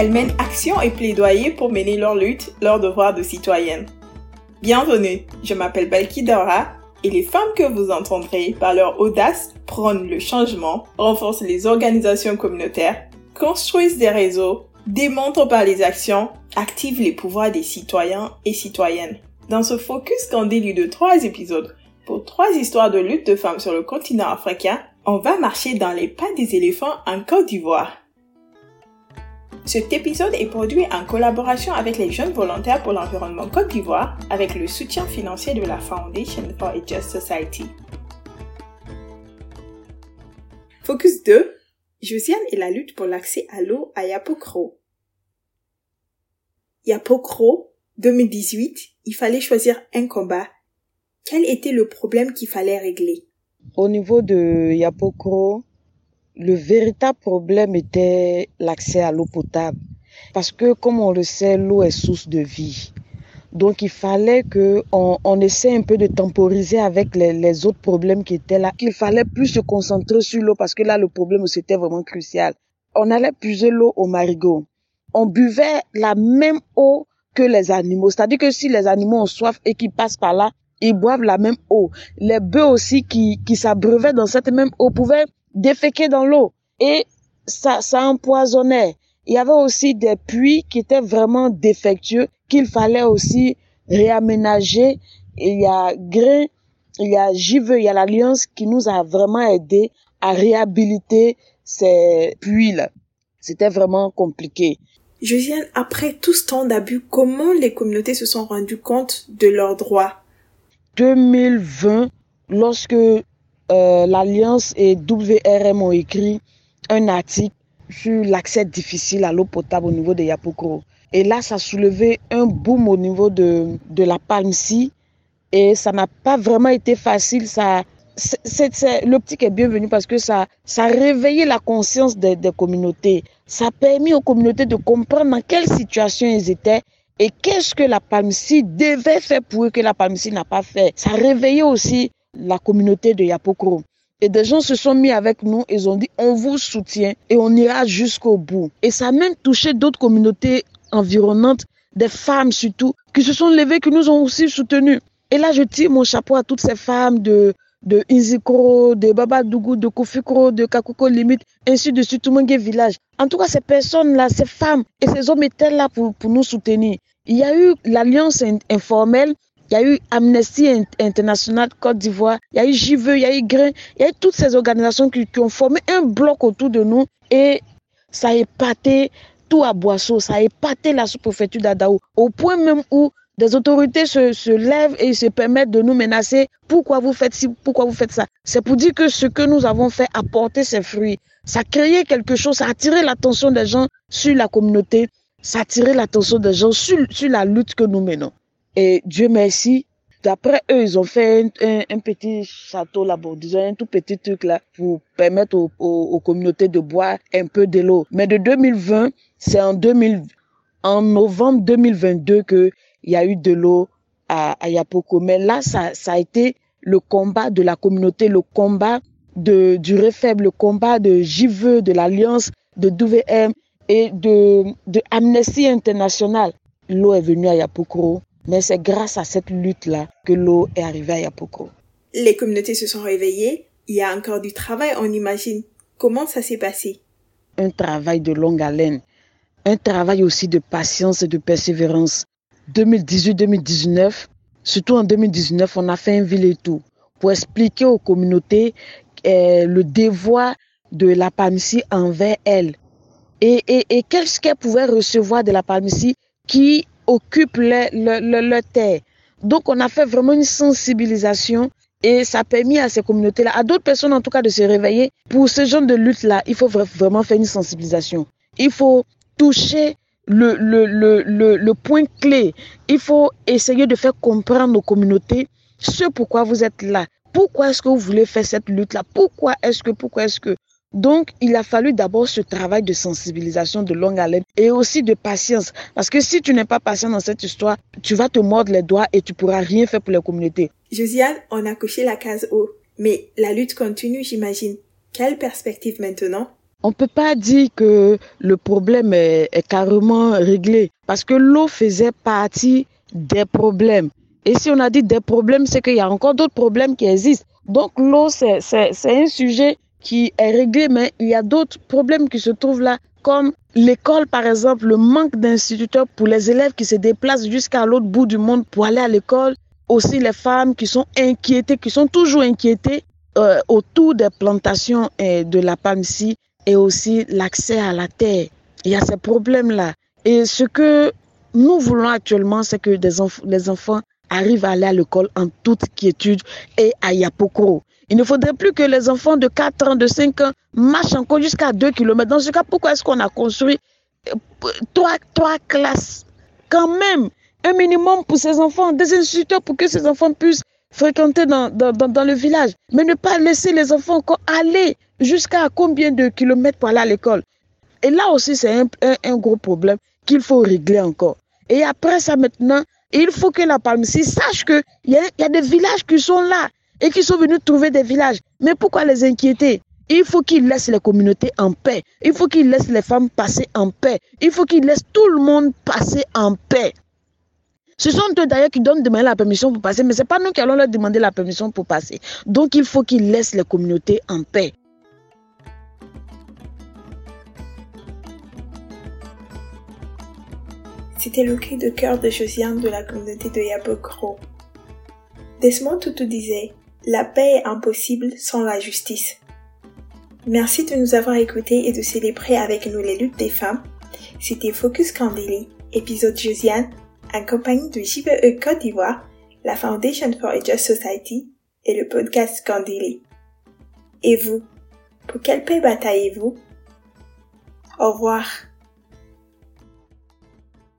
Elles mènent action et plaidoyer pour mener leur lutte, leur devoir de citoyenne. Bienvenue, je m'appelle Balki Dora et les femmes que vous entendrez par leur audace prônent le changement, renforcent les organisations communautaires, construisent des réseaux, démontrent par les actions, activent les pouvoirs des citoyens et citoyennes. Dans ce focus candide de trois épisodes, pour trois histoires de lutte de femmes sur le continent africain, on va marcher dans les pas des éléphants en Côte d'Ivoire. Cet épisode est produit en collaboration avec les jeunes volontaires pour l'environnement Côte d'Ivoire avec le soutien financier de la Foundation for a Just Society. Focus 2. Josiane et la lutte pour l'accès à l'eau à Yapokro. Yapokro, 2018, il fallait choisir un combat. Quel était le problème qu'il fallait régler? Au niveau de Yapokro, le véritable problème était l'accès à l'eau potable. Parce que, comme on le sait, l'eau est source de vie. Donc, il fallait que on, essaie un peu de temporiser avec les, autres problèmes qui étaient là. Il fallait plus se concentrer sur l'eau parce que là, le problème, c'était vraiment crucial. On allait puiser l'eau au marigot. On buvait la même eau que les animaux. C'est-à-dire que si les animaux ont soif et qu'ils passent par là, ils boivent la même eau. Les bœufs aussi qui, qui s'abreuvaient dans cette même eau pouvaient déféquer dans l'eau et ça, ça empoisonnait. Il y avait aussi des puits qui étaient vraiment défectueux qu'il fallait aussi réaménager. il y a Grain, il y a JVE, il y a l'Alliance qui nous a vraiment aidé à réhabiliter ces puits-là. C'était vraiment compliqué. Josiane, après tout ce temps d'abus, comment les communautés se sont rendues compte de leurs droits? 2020, lorsque euh, l'Alliance et WRM ont écrit un article sur l'accès difficile à l'eau potable au niveau de Yapokro. Et là, ça a soulevé un boom au niveau de, de la Palmsi. Et ça n'a pas vraiment été facile. Ça, c'est, l'optique est bienvenue parce que ça, ça a réveillé la conscience des, communautés. Ça a permis aux communautés de comprendre dans quelle situation ils étaient et qu'est-ce que la Palmsi devait faire pour eux que la Palmsi n'a pas fait. Ça a réveillé aussi la communauté de Yapokro. Et des gens se sont mis avec nous, ils ont dit on vous soutient et on ira jusqu'au bout. Et ça a même touché d'autres communautés environnantes, des femmes surtout, qui se sont levées, qui nous ont aussi soutenus. Et là, je tire mon chapeau à toutes ces femmes de, de Inzikro, de Babadougou, de Kofikro, de Kakuko Limite, ainsi de suite, village. En tout cas, ces personnes-là, ces femmes et ces hommes étaient là pour nous soutenir. Il y a eu l'alliance informelle il y a eu Amnesty International Côte d'Ivoire, il y a eu JVE, il y a eu Grain, il y a eu toutes ces organisations qui, ont formé un bloc autour de nous et ça a épaté tout à Boisseau, ça a épaté la sous-préfecture d'Adaou, au point même où des autorités se, se, lèvent et se permettent de nous menacer. Pourquoi vous faites ci, pourquoi vous faites ça? C'est pour dire que ce que nous avons fait a porté ses fruits. Ça a créé quelque chose, ça a attiré l'attention des gens sur la communauté, ça a attiré l'attention des gens sur, sur la lutte que nous menons. Et Dieu merci, d'après eux, ils ont fait un, petit château là-bas, disons un tout petit truc là, pour permettre aux, communautés de boire un peu de l'eau. Mais de 2020, c'est en 2000, en novembre 2022 que il y a eu de l'eau à, à Yapoko. Mais là, ça, ça a été le combat de la communauté, le combat de, du Refaible, le combat de JVE, de l'Alliance, de WM et de, de Amnesty International. L'eau est venue à Yapokro mais c'est grâce à cette lutte-là que l'eau est arrivée à Yapoko. Les communautés se sont réveillées. Il y a encore du travail, on imagine. Comment ça s'est passé? Un travail de longue haleine. Un travail aussi de patience et de persévérance. 2018-2019, surtout en 2019, on a fait un ville et tout pour expliquer aux communautés eh, le devoir de la Palmicie envers elles. Et, et, et qu'est-ce qu'elles pouvaient recevoir de la Palmicie qui occupent le, terre. Donc, on a fait vraiment une sensibilisation et ça a permis à ces communautés-là, à d'autres personnes en tout cas, de se réveiller. Pour ce genre de lutte-là, il faut vraiment faire une sensibilisation. Il faut toucher le, le, le, le, point clé. Il faut essayer de faire comprendre aux communautés ce pourquoi vous êtes là. Pourquoi est-ce que vous voulez faire cette lutte-là? Pourquoi est-ce que, pourquoi est-ce que donc, il a fallu d'abord ce travail de sensibilisation de longue haleine et aussi de patience. Parce que si tu n'es pas patient dans cette histoire, tu vas te mordre les doigts et tu pourras rien faire pour la communauté. Josiane, on a couché la case haut. Mais la lutte continue, j'imagine. Quelle perspective maintenant? On peut pas dire que le problème est, est carrément réglé parce que l'eau faisait partie des problèmes. Et si on a dit des problèmes, c'est qu'il y a encore d'autres problèmes qui existent. Donc l'eau, c'est un sujet qui est réglé, mais il y a d'autres problèmes qui se trouvent là, comme l'école par exemple, le manque d'instituteurs pour les élèves qui se déplacent jusqu'à l'autre bout du monde pour aller à l'école, aussi les femmes qui sont inquiétées, qui sont toujours inquiétées euh, autour des plantations et de la palme-ci et aussi l'accès à la terre. Il y a ces problèmes-là. Et ce que nous voulons actuellement, c'est que les enfants arrivent à aller à l'école en toute quiétude et à Yapokoro. Il ne faudrait plus que les enfants de 4 ans, de 5 ans marchent encore jusqu'à 2 km. Dans ce cas, pourquoi est-ce qu'on a construit euh, trois, classes? Quand même, un minimum pour ces enfants, des instituteurs pour que ces enfants puissent fréquenter dans, le village. Mais ne pas laisser les enfants encore aller jusqu'à combien de kilomètres pour aller à l'école? Et là aussi, c'est un, gros problème qu'il faut régler encore. Et après ça, maintenant, il faut que la Palme-ci sache qu'il y a des villages qui sont là et qui sont venus trouver des villages. Mais pourquoi les inquiéter? Il faut qu'ils laissent les communautés en paix. Il faut qu'ils laissent les femmes passer en paix. Il faut qu'ils laissent tout le monde passer en paix. Ce sont eux d'ailleurs qui donnent demander la permission pour passer, mais ce n'est pas nous qui allons leur demander la permission pour passer. Donc il faut qu'ils laissent les communautés en paix. C'était le cri de cœur de Josiane de la communauté de Yabokro. Desmond Tutu disait La paix est impossible sans la justice. Merci de nous avoir écoutés et de célébrer avec nous les luttes des femmes. C'était Focus Candeli, épisode Josiane, en compagnie de JVE Côte d'Ivoire, la Foundation for a Just Society et le podcast Candeli. Et vous, pour quelle paix bataillez-vous? Au revoir.